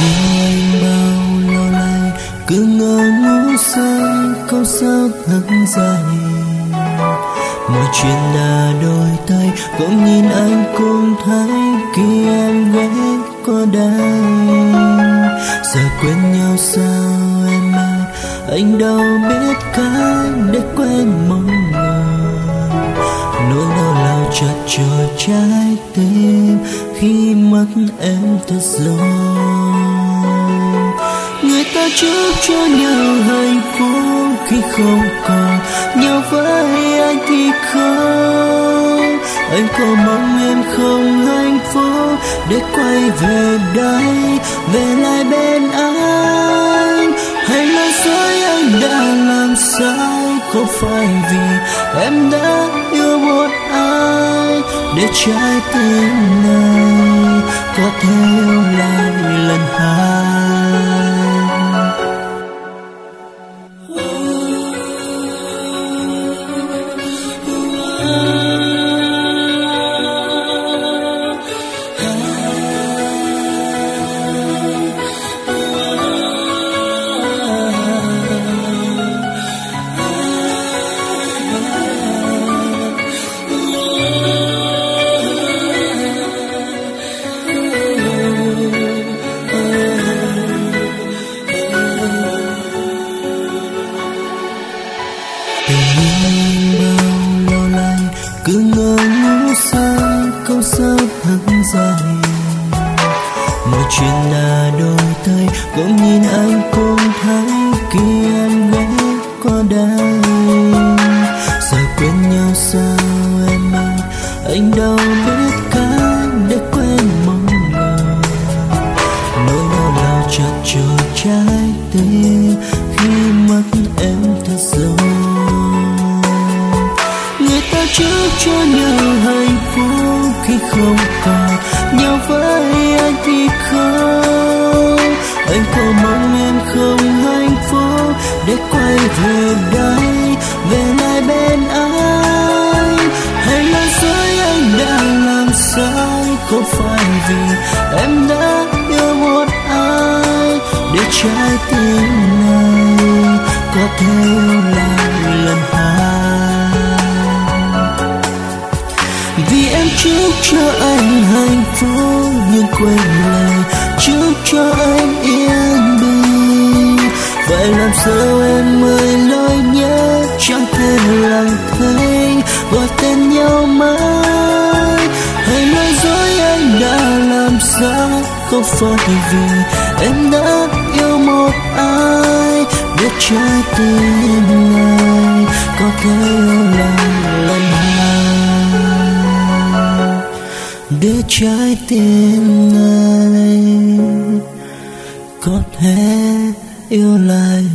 nếu anh bao lo lắng cứ ngỡ ngủ say câu giấc hằng dài mọi chuyện là đôi tay bỗng nhìn anh cũng thấy khi em ghé qua đây giờ quên nhau sao em anh đâu biết cách để quên mong ngờ nỗi đau lao chặt chờ trái tim khi mất em thật rồi người ta chúc cho nhau hạnh phúc khi không còn. Nhau với anh thì không. Anh có mong em không hạnh phúc để quay về đây, về lại bên anh. Hay là dối anh đã làm sai, không phải vì em đã yêu một ai để trái tim này có thể yêu câu xa, câu sao thật dài mọi chuyện là đôi tay, cũng nhìn anh cũng thấy khi em ghé qua đây. Giờ quên nhau sao em ơi, anh đâu biết cách để quên mong người. Nỗi đau lao chặt trôi trái tim khi mất em thật rồi chúc cho nhau hạnh phúc khi không còn. Nhau với anh thì không. Anh có mong em không hạnh phúc? Để quay về đây, về lại bên anh. Hay là dối anh đã làm sai, không phải vì em đã yêu một ai. Để trái tim này có thể quên lời chúc cho anh yên bình. Vậy làm sao em mới nói nhớ chẳng thể lòng thấy gọi tên nhau mãi? Hãy nói dối anh đã làm sao? Không phải vì em đã yêu một ai, biết trái tim này có thể để trái tim này có thể yêu lại.